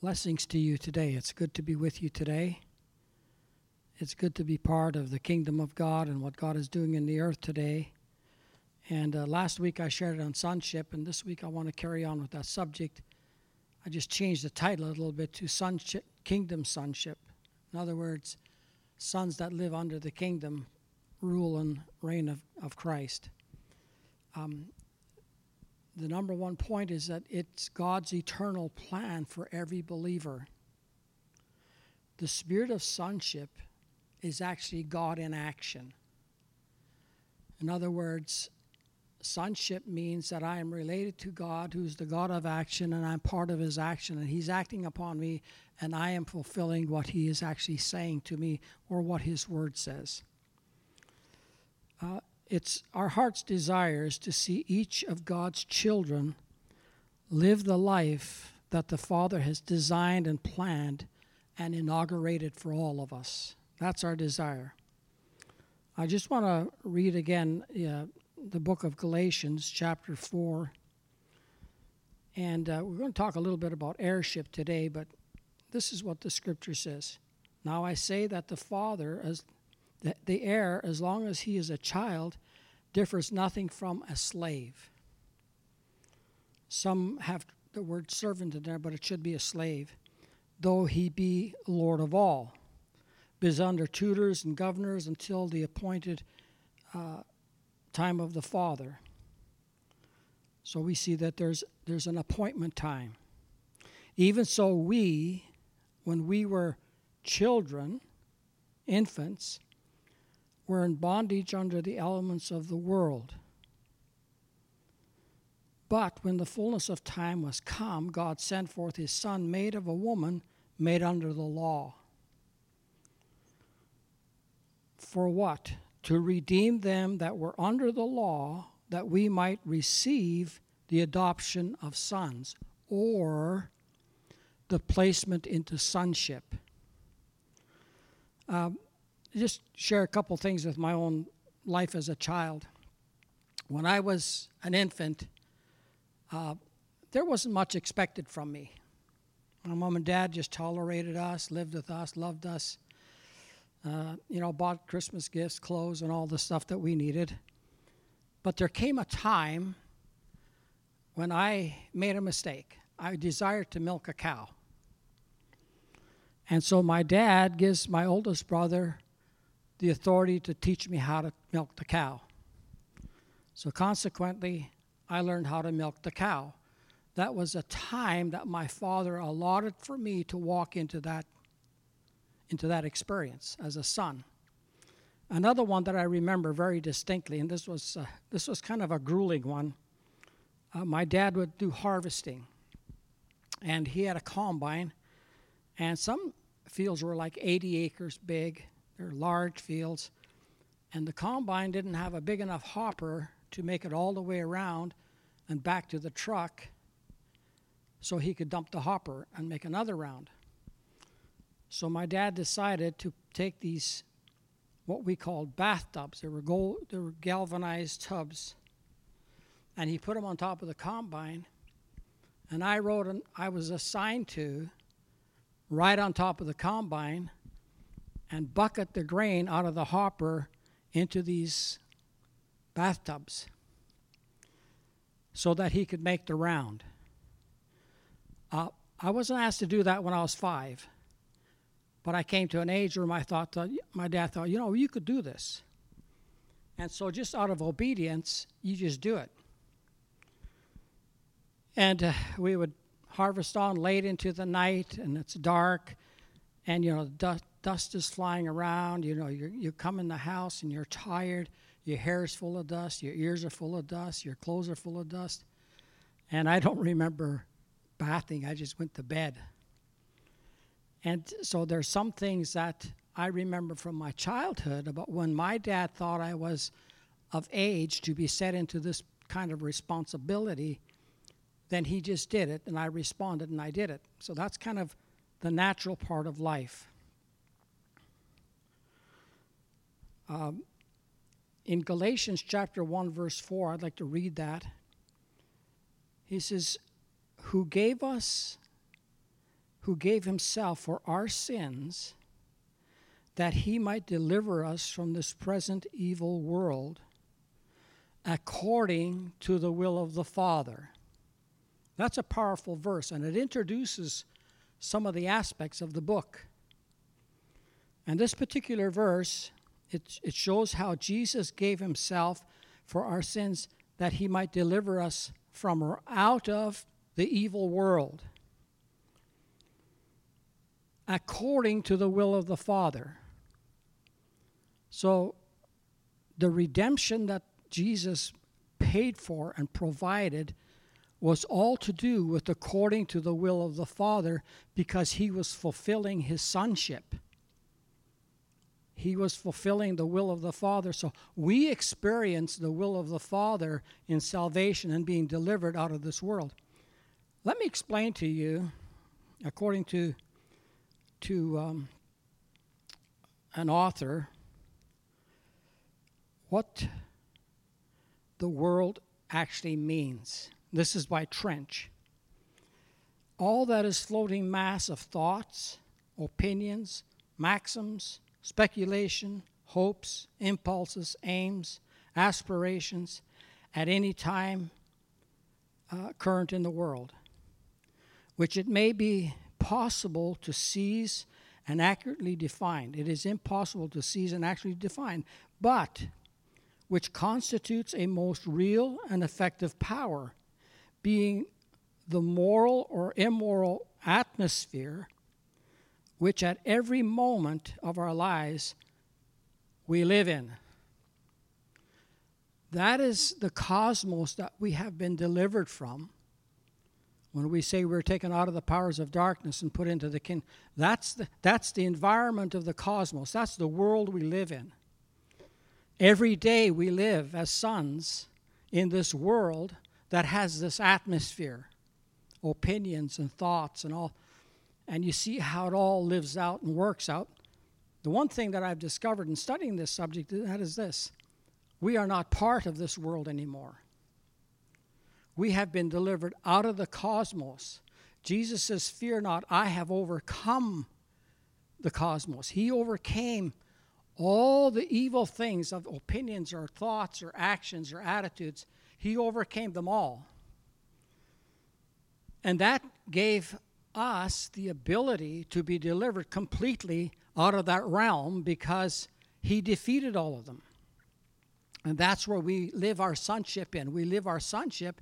Blessings to you today. It's good to be with you today. It's good to be part of the kingdom of God and what God is doing in the earth today. And uh, last week I shared it on sonship, and this week I want to carry on with that subject. I just changed the title a little bit to sonship, Kingdom Sonship. In other words, sons that live under the kingdom, rule and reign of, of Christ. Um, the number one point is that it's God's eternal plan for every believer. The spirit of sonship is actually God in action. In other words, sonship means that I am related to God, who's the God of action, and I'm part of his action, and he's acting upon me, and I am fulfilling what he is actually saying to me or what his word says. Uh, it's our heart's desire is to see each of God's children live the life that the Father has designed and planned and inaugurated for all of us. That's our desire. I just want to read again uh, the book of Galatians, chapter 4. And uh, we're going to talk a little bit about heirship today, but this is what the scripture says. Now I say that the Father, as the, the heir, as long as he is a child, differs nothing from a slave. Some have the word servant in there, but it should be a slave, though he be Lord of all, is under tutors and governors until the appointed uh, time of the Father. So we see that there's, there's an appointment time. Even so, we, when we were children, infants, were in bondage under the elements of the world. But when the fullness of time was come, God sent forth his Son, made of a woman, made under the law. For what? To redeem them that were under the law, that we might receive the adoption of sons, or the placement into sonship. Um, just share a couple things with my own life as a child. When I was an infant, uh, there wasn't much expected from me. My mom and dad just tolerated us, lived with us, loved us. Uh, you know, bought Christmas gifts, clothes, and all the stuff that we needed. But there came a time when I made a mistake. I desired to milk a cow. And so my dad gives my oldest brother the authority to teach me how to milk the cow. So consequently, I learned how to milk the cow. That was a time that my father allotted for me to walk into that into that experience as a son. Another one that I remember very distinctly, and this was uh, this was kind of a grueling one. Uh, my dad would do harvesting, and he had a combine, and some fields were like 80 acres big, they're large fields. And the combine didn't have a big enough hopper to make it all the way around and back to the truck so he could dump the hopper and make another round. So my dad decided to take these, what we called bathtubs. They were, gold, they were galvanized tubs. And he put them on top of the combine. And I wrote, an, I was assigned to, right on top of the combine, and bucket the grain out of the hopper into these bathtubs so that he could make the round. Uh, I wasn't asked to do that when I was five, but I came to an age where my thought, my dad thought, you know, you could do this, and so just out of obedience, you just do it. And uh, we would harvest on late into the night, and it's dark, and you know, dust, dust is flying around. You know, you you come in the house and you're tired. Your hair is full of dust. Your ears are full of dust. Your clothes are full of dust. And I don't remember bathing. I just went to bed. And so there's some things that I remember from my childhood about when my dad thought I was of age to be set into this kind of responsibility, then he just did it, and I responded and I did it. So that's kind of the natural part of life. Um, in Galatians chapter 1, verse 4, I'd like to read that. He says, Who gave us, who gave himself for our sins that he might deliver us from this present evil world according to the will of the Father. That's a powerful verse, and it introduces some of the aspects of the book. And this particular verse, it, it shows how Jesus gave himself for our sins that he might deliver us from or out of the evil world according to the will of the Father. So, the redemption that Jesus paid for and provided was all to do with according to the will of the Father because he was fulfilling his sonship. He was fulfilling the will of the Father. So we experience the will of the Father in salvation and being delivered out of this world. Let me explain to you, according to, to um, an author, what the world actually means. This is by Trench. All that is floating mass of thoughts, opinions, maxims, speculation, hopes, impulses, aims, aspirations at any time uh, current in the world, which it may be possible to seize and accurately define. It is impossible to seize and accurately define, but which constitutes a most real and effective power, being the moral or immoral atmosphere which at every moment of our lives we live in. That is the cosmos that we have been delivered from. When we say we're taken out of the powers of darkness and put into the kingdom, that's the, that's the environment of the cosmos. That's the world we live in. Every day we live as sons in this world that has this atmosphere, opinions and thoughts and all. And you see how it all lives out and works out. The one thing that I've discovered in studying this subject that is this we are not part of this world anymore. We have been delivered out of the cosmos. Jesus says, Fear not, I have overcome the cosmos. He overcame all the evil things of opinions or thoughts or actions or attitudes, he overcame them all. And that gave us the ability to be delivered completely out of that realm because he defeated all of them. And that's where we live our sonship in. We live our sonship,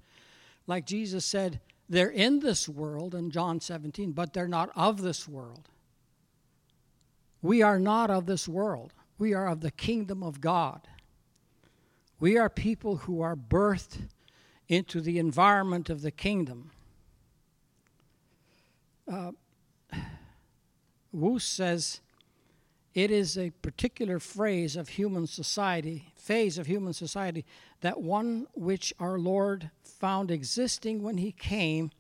like Jesus said, they're in this world in John 17, but they're not of this world. We are not of this world. We are of the kingdom of God. We are people who are birthed into the environment of the kingdom. Uh, Wuest says it is a particular phrase of human society, phase of human society, that one which our Lord found existing when he came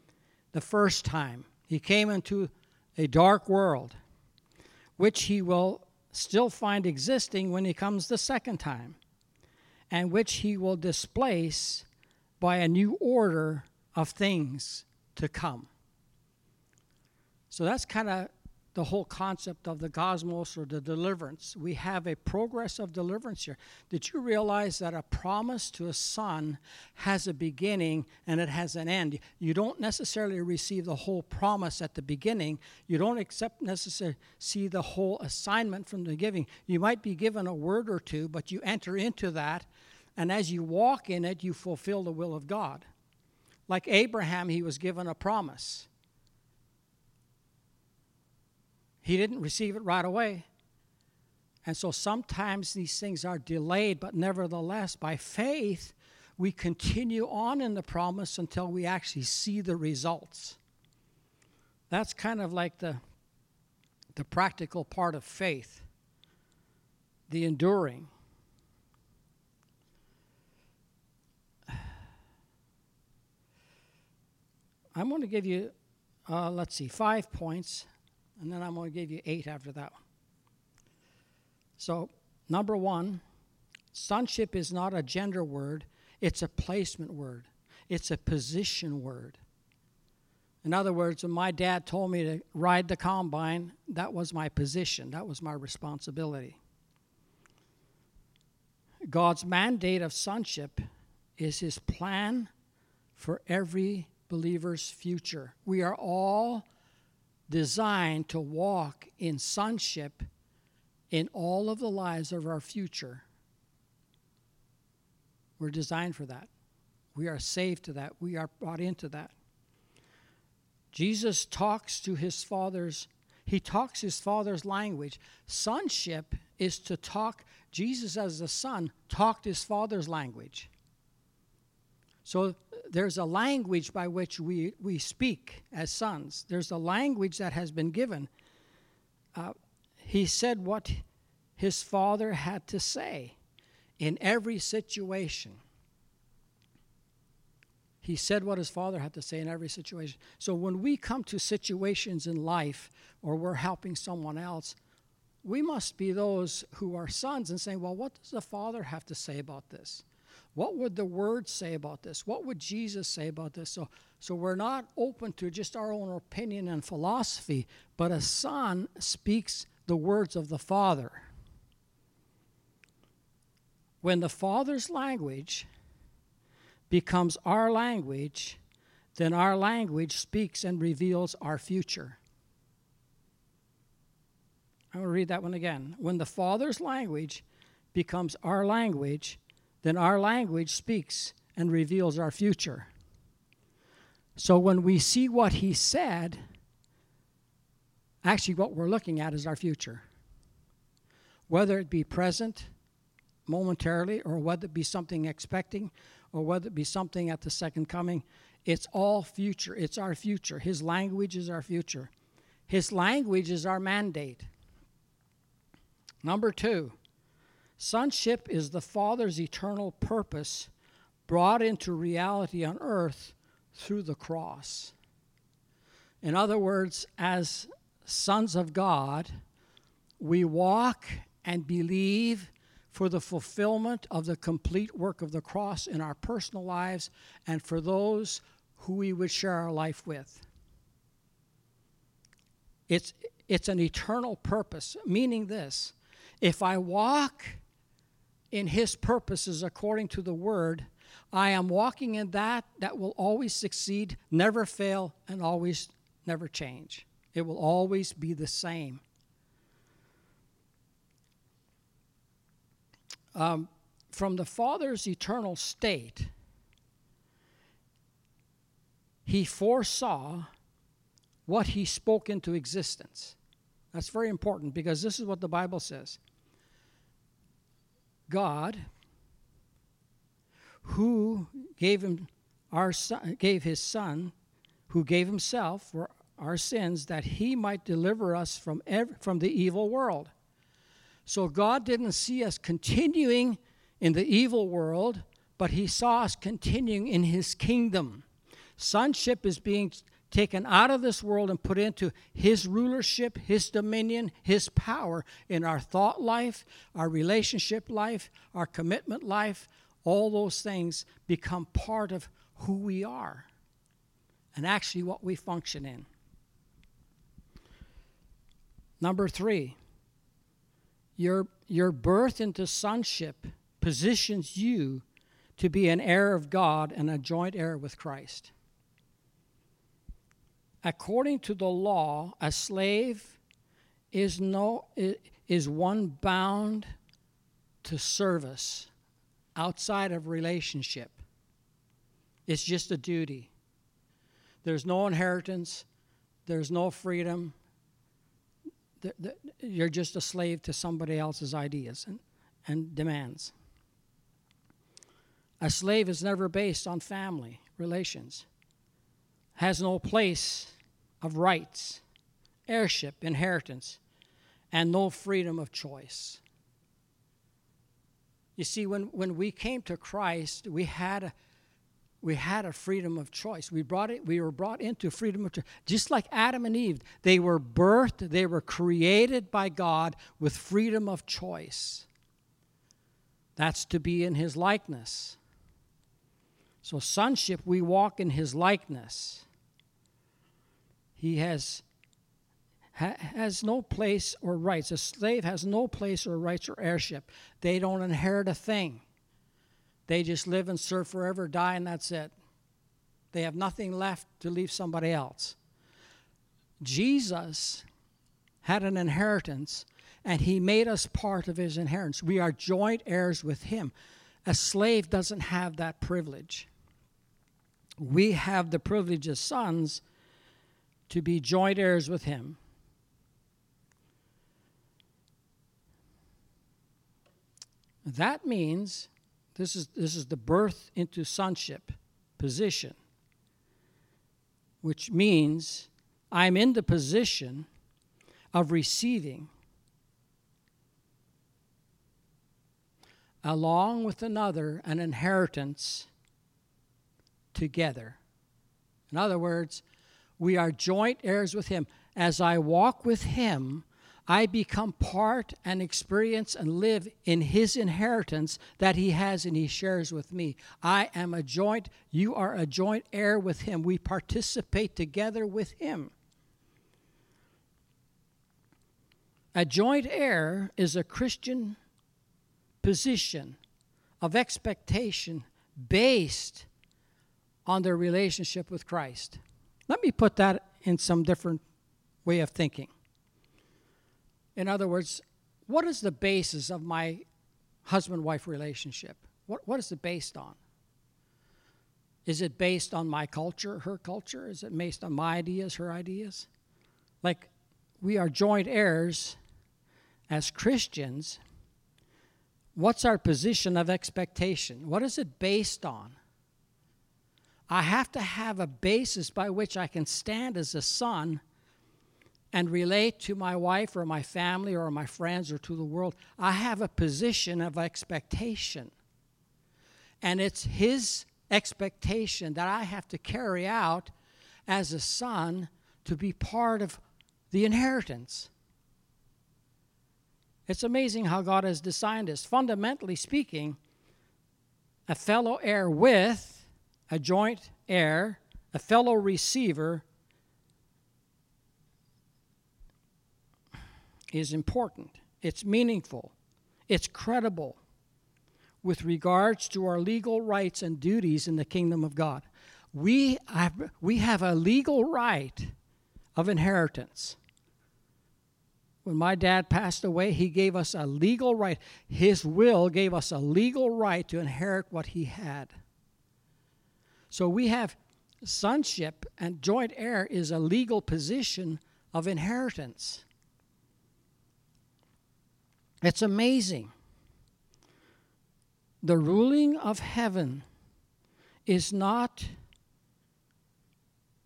the first time. He came into a dark world, which he will still find existing when he comes the second time, and which he will displace by a new order of things to come. So that's kind of the whole concept of the cosmos or the deliverance. We have a progress of deliverance here. Did you realize that a promise to a son has a beginning and it has an end? You don't necessarily receive the whole promise at the beginning. You don't accept necessarily see the whole assignment from the giving. You might be given a word or two, but you enter into that, and as you walk in it, you fulfill the will of God. Like Abraham, he was given a promise He didn't receive it right away. And so sometimes these things are delayed, but nevertheless, by faith, we continue on in the promise until we actually see the results. That's kind of like the, the practical part of faith, the enduring. I'm going to give you, uh, let's see, five points and then I'm going to give you eight after that. So, number one, sonship is not a gender word, it's a placement word, it's a position word. In other words, when my dad told me to ride the combine, that was my position, that was my responsibility. God's mandate of sonship is his plan for every believer's future. We are all designed to walk in sonship in all of the lives of our future. We're designed for that. We are saved to that. We are brought into that. Jesus talks to his father's he talks his father's language. Sonship is to talk Jesus as the son talked his father's language. So there's a language by which we, we speak as sons. There's a language that has been given. Uh, he said what his father had to say in every situation. He said what his father had to say in every situation. So when we come to situations in life or we're helping someone else, we must be those who are sons and saying, Well, what does the father have to say about this? What would the word say about this? What would Jesus say about this? So, so we're not open to just our own opinion and philosophy, but a son speaks the words of the father. When the father's language becomes our language, then our language speaks and reveals our future. I'm going to read that one again. When the Father's language becomes our language, then our language speaks and reveals our future. So when we see what he said, actually what we're looking at is our future. Whether it be present momentarily, or whether it be something expecting, or whether it be something at the second coming, it's all future. It's our future. His language is our future. His language is our mandate. Number two, Sonship is the Father's eternal purpose brought into reality on earth through the cross. In other words, as sons of God, we walk and believe for the fulfillment of the complete work of the cross in our personal lives and for those who we would share our life with. It's, it's an eternal purpose, meaning this if I walk in His purposes according to the Word, I am walking in that that will always succeed, never fail, and always never change. It will always be the same. Um, from the Father's eternal state, He foresaw what He spoke into existence. That's very important because this is what the Bible says. God, who gave him our son, gave his son, who gave himself for our sins, that he might deliver us from every, from the evil world. So God didn't see us continuing in the evil world, but he saw us continuing in his kingdom. Sonship is being taken out of this world and put into His rulership, His dominion, His power in our thought life, our relationship life, our commitment life. All those things become part of who we are and actually what we function in. Number three, your, your birth into sonship positions you to be an heir of God and a joint heir with Christ according to the law, a slave is no is one bound to service outside of relationship. It's just a duty. There's no inheritance. There's no freedom. You're just a slave to somebody else's ideas and, and demands. A slave is never based on family relations, has no place of rights, heirship, inheritance, and no freedom of choice. You see, when, when we came to Christ, we had a we had a freedom of choice. We brought it, we were brought into freedom of choice. Just like Adam and Eve, they were birthed, they were created by God with freedom of choice. That's to be in his likeness. So, sonship, we walk in his likeness. He has ha- has no place or rights. A slave has no place or rights or heirship. They don't inherit a thing. They just live and serve forever, die, and that's it. They have nothing left to leave somebody else. Jesus had an inheritance, and he made us part of his inheritance. We are joint heirs with him. A slave doesn't have that privilege. We have the privilege as sons to be joint heirs with him. That means this is, this is the birth into sonship position, which means I'm in the position of receiving, along with another, an inheritance together. In other words, we are joint heirs with Him. As I walk with Him, I become part and experience and live in His inheritance that He has and He shares with me. I am a joint, you are a joint heir with Him. We participate together with Him. A joint heir is a Christian position of expectation based on their relationship with Christ. Let me put that in some different way of thinking. In other words, what is the basis of my husband wife relationship? What, what is it based on? Is it based on my culture, her culture? Is it based on my ideas, her ideas? Like, we are joint heirs as Christians. What's our position of expectation? What is it based on? I have to have a basis by which I can stand as a son and relate to my wife or my family or my friends or to the world, I have a position of expectation. And it's his expectation that I have to carry out as a son to be part of the inheritance. It's amazing how God has designed us. Fundamentally speaking, a fellow heir with a joint heir, a fellow receiver is important, it's meaningful, it's credible with regards to our legal rights and duties in the kingdom of God. We have, we have a legal right of inheritance. When my dad passed away, he gave us a legal right. His will gave us a legal right to inherit what he had. So we have sonship and joint heir is a legal position of inheritance. It's amazing. The ruling of heaven is not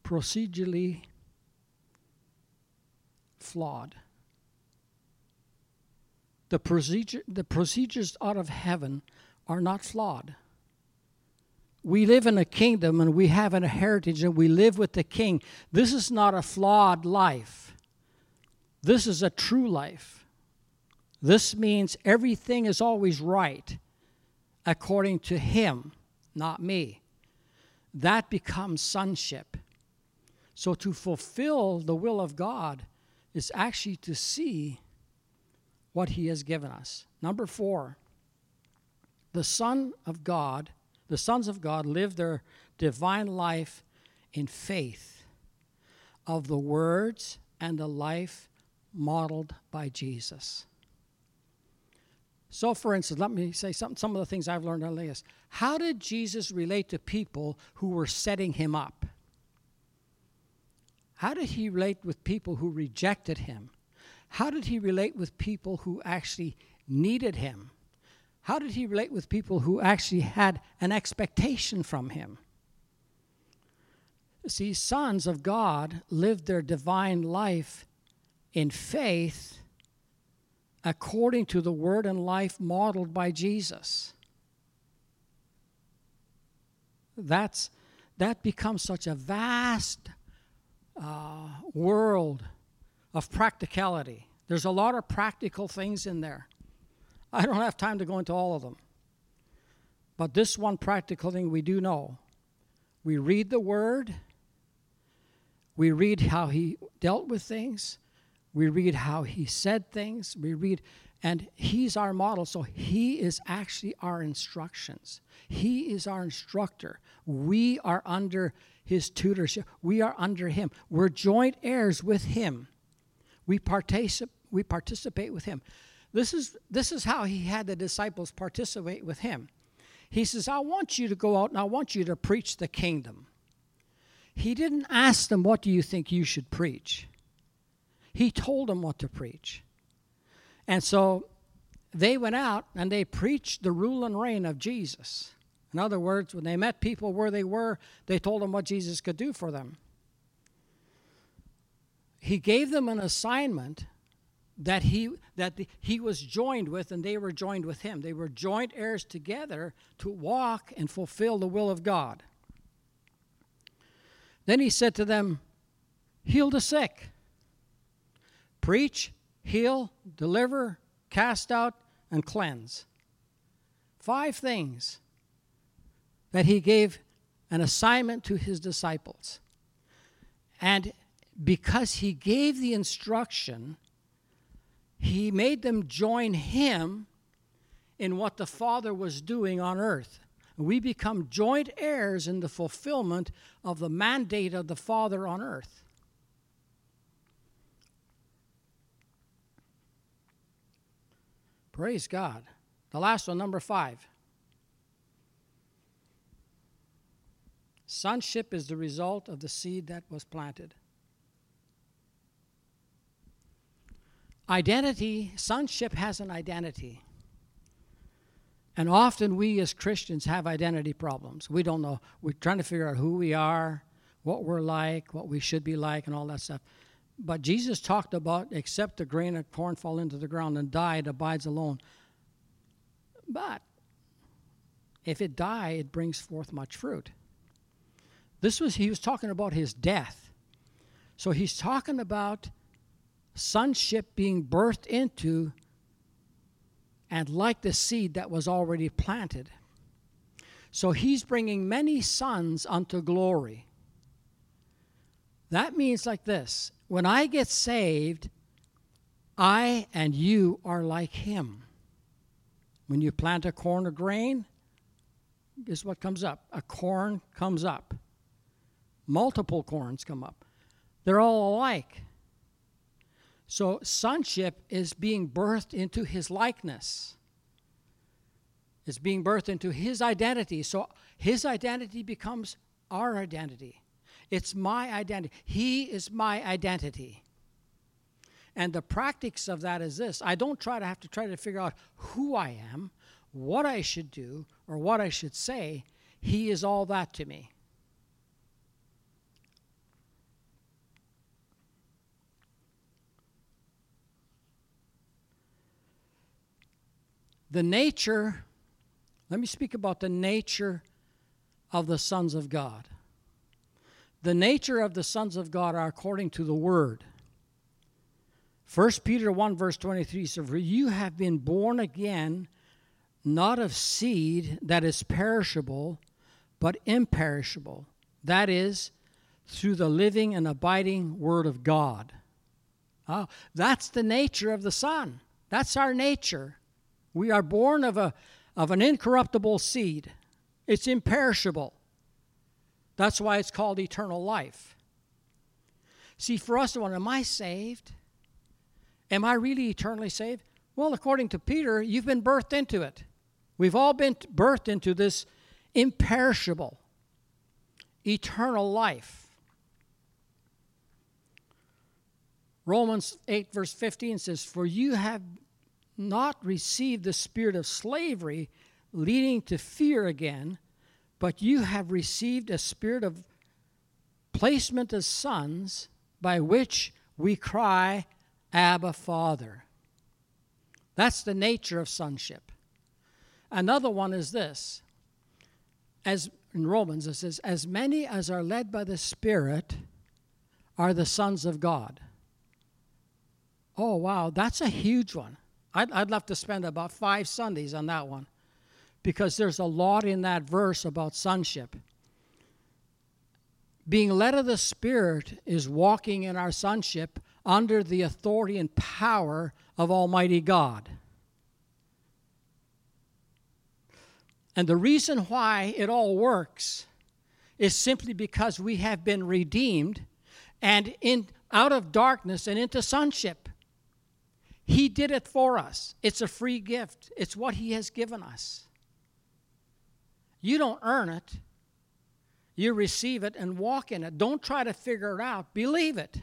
procedurally flawed. The, procedure, the procedures out of heaven are not flawed. We live in a kingdom and we have a heritage and we live with the king. This is not a flawed life. This is a true life. This means everything is always right according to Him, not me. That becomes sonship. So to fulfill the will of God is actually to see what He has given us. Number four, the Son of God, the sons of God live their divine life in faith of the words and the life modeled by Jesus. So, for instance, let me say some, some of the things I've learned on this. How did Jesus relate to people who were setting him up? How did he relate with people who rejected him? How did he relate with people who actually needed him? How did he relate with people who actually had an expectation from him? See, sons of God lived their divine life in faith according to the word and life modeled by Jesus. That's, that becomes such a vast uh, world of practicality. There's a lot of practical things in there. I don't have time to go into all of them. But this one practical thing we do know we read the word, We read how he dealt with things. We read how he said things. We read, and he's our model. So he is actually our instructions. He is our instructor. We are under his tutorship. We are under him. We're joint heirs with him. We participate, we participate with him. This is, this is how he had the disciples participate with him. He says, I want you to go out and I want you to preach the kingdom. He didn't ask them, What do you think you should preach? He told them what to preach. And so they went out and they preached the rule and reign of Jesus. In other words, when they met people where they were, they told them what Jesus could do for them. He gave them an assignment that he that the, he was joined with and they were joined with him. They were joint heirs together to walk and fulfill the will of god. Then he said to them heal the sick. Preach heal deliver cast out and cleanse. Five things that he gave an assignment to his disciples. And because he gave the instruction he made them join him in what the Father was doing on earth. We become joint heirs in the fulfillment of the mandate of the Father on earth. Praise God. The last one, number five. Sonship is the result of the seed that was planted. Identity, sonship has an identity. And often we as Christians have identity problems. We don't know. We're trying to figure out who we are, what we're like, what we should be like, and all that stuff. But Jesus talked about, except the grain of corn fall into the ground and die, it abides alone. But if it die, it brings forth much fruit. This was, he was talking about his death. So he's talking about sonship being birthed into and like the seed that was already planted. So he's bringing many sons unto glory. That means like this when I get saved, I and you are like him. When you plant a corn or grain, guess what comes up? A corn comes up. Multiple corns come up. They're all alike. So, sonship is being birthed into his likeness. It's being birthed into his identity. So, his identity becomes our identity. It's my identity. He is my identity. And the practice of that is this I don't try to have to try to figure out who I am, what I should do, or what I should say. He is all that to me. The nature, let me speak about the nature of the sons of God. The nature of the sons of God are according to the word. 1 Peter 1, verse 23 says, you have been born again, not of seed that is perishable, but imperishable. That is, through the living and abiding word of God. Oh, that's the nature of the Son. That's our nature. We are born of, a, of an incorruptible seed, it's imperishable. That's why it's called eternal life. See, for us to wonder, am I saved? Am I really eternally saved? Well, according to Peter, you've been birthed into it. We've all been birthed into this imperishable, eternal life. Romans 8, verse 15 says, For you have not received the spirit of slavery leading to fear again, but you have received a spirit of placement as sons by which we cry, Abba, Father. That's the nature of sonship. Another one is this. As in Romans, it says, As many as are led by the Spirit are the sons of God. Oh, wow, that's a huge one. I'd, I'd love to spend about five Sundays on that one because there's a lot in that verse about sonship. Being led of the Spirit is walking in our sonship under the authority and power of Almighty God. And the reason why it all works is simply because we have been redeemed and in out of darkness and into sonship. He did it for us. It's a free gift. It's what he has given us. You don't earn it. You receive it and walk in it. Don't try to figure it out. Believe it.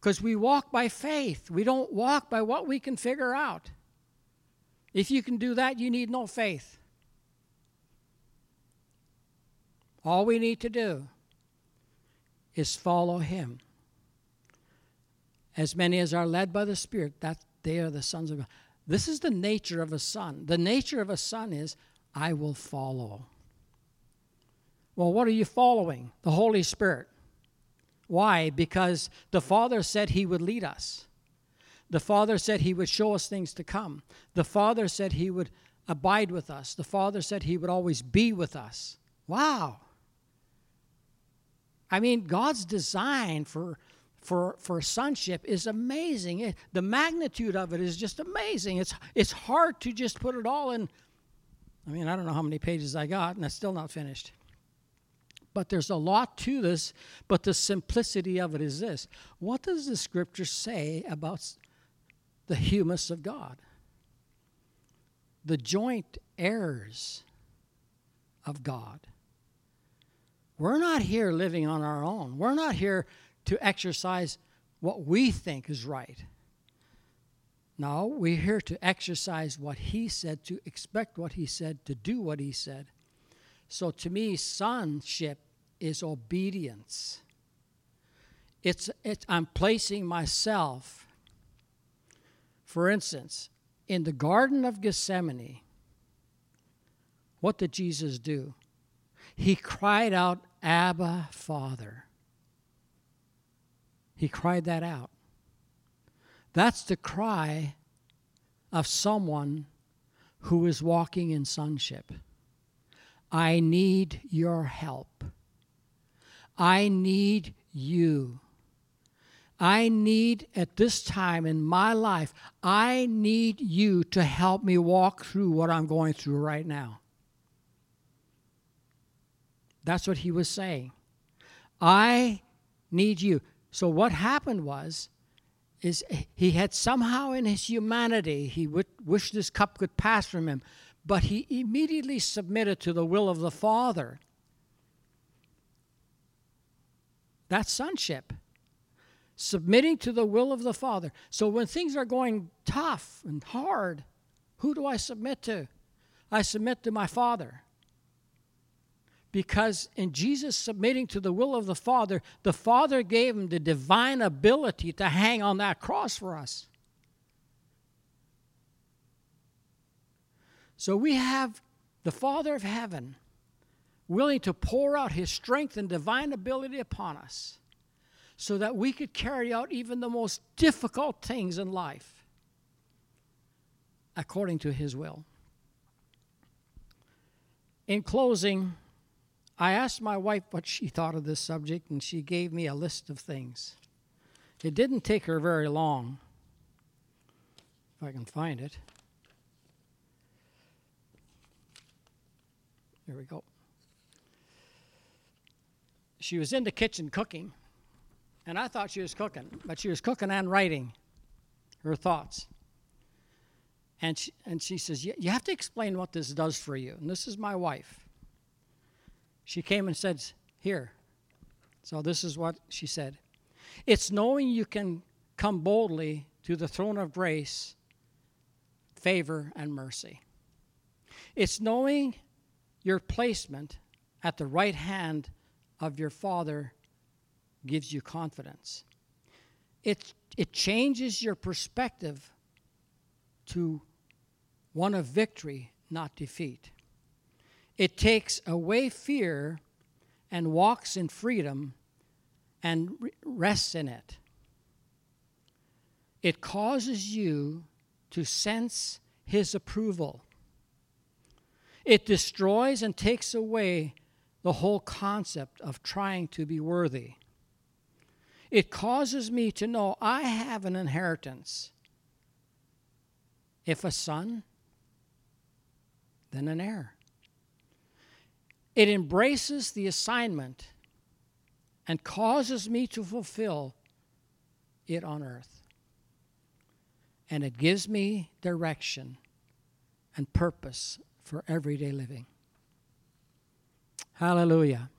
Because we walk by faith. We don't walk by what we can figure out. If you can do that, you need no faith. All we need to do is follow Him. As many as are led by the Spirit, that they are the sons of God. This is the nature of a son. The nature of a son is, I will follow. Well, what are you following? The Holy Spirit. Why? Because the Father said He would lead us. The Father said He would show us things to come. The Father said He would abide with us. The Father said He would always be with us. Wow. I mean, God's design for for, for sonship is amazing. It, the magnitude of it is just amazing. It's, it's hard to just put it all in. I mean, I don't know how many pages I got, and it's still not finished. But there's a lot to this, but the simplicity of it is this. What does the scripture say about the humus of God? The joint heirs of God. We're not here living on our own. We're not here to exercise what we think is right. No, we're here to exercise what he said, to expect what he said, to do what he said. So to me, sonship is obedience. It's, it's I'm placing myself, for instance, in the Garden of Gethsemane. What did Jesus do? He cried out, Abba, Father. He cried that out. That's the cry of someone who is walking in sonship. I need your help. I need you. I need, at this time in my life, I need you to help me walk through what I'm going through right now. That's what he was saying. I need you. So what happened was is he had somehow in his humanity he would wish this cup could pass from him, but he immediately submitted to the will of the Father. That's sonship. Submitting to the will of the Father. So when things are going tough and hard, who do I submit to? I submit to my Father because in Jesus submitting to the will of the Father, the Father gave him the divine ability to hang on that cross for us. So we have the Father of heaven willing to pour out his strength and divine ability upon us so that we could carry out even the most difficult things in life according to his will. In closing, I asked my wife what she thought of this subject, and she gave me a list of things. It didn't take her very long, if I can find it. There we go. She was in the kitchen cooking, and I thought she was cooking, but she was cooking and writing her thoughts. And she, and she says, You have to explain what this does for you. And this is my wife she came and said, Here. So this is what she said It's knowing you can come boldly to the throne of grace, favor, and mercy. It's knowing your placement at the right hand of your Father gives you confidence. It, it changes your perspective to one of victory, not defeat. It takes away fear and walks in freedom and rests in it. It causes you to sense His approval. It destroys and takes away the whole concept of trying to be worthy. It causes me to know I have an inheritance. If a son, then an heir. It embraces the assignment and causes me to fulfill it on earth. And it gives me direction and purpose for everyday living. Hallelujah.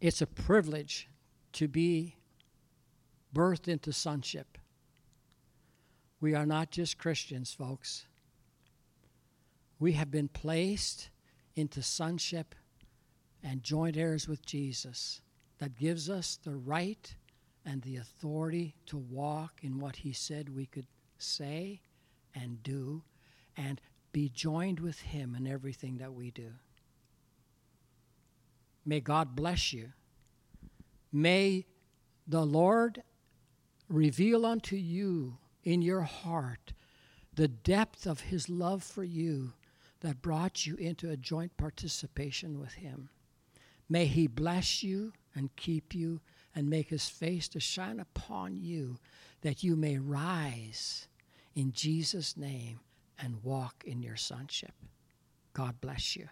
It's a privilege to be birthed into sonship. We are not just Christians, folks. We have been placed into sonship and joint heirs with Jesus. That gives us the right and the authority to walk in what He said we could say and do and be joined with Him in everything that we do. May God bless you. May the Lord reveal unto you in your heart the depth of His love for you that brought you into a joint participation with Him. May He bless you and keep you and make His face to shine upon you that you may rise in Jesus' name and walk in your sonship. God bless you.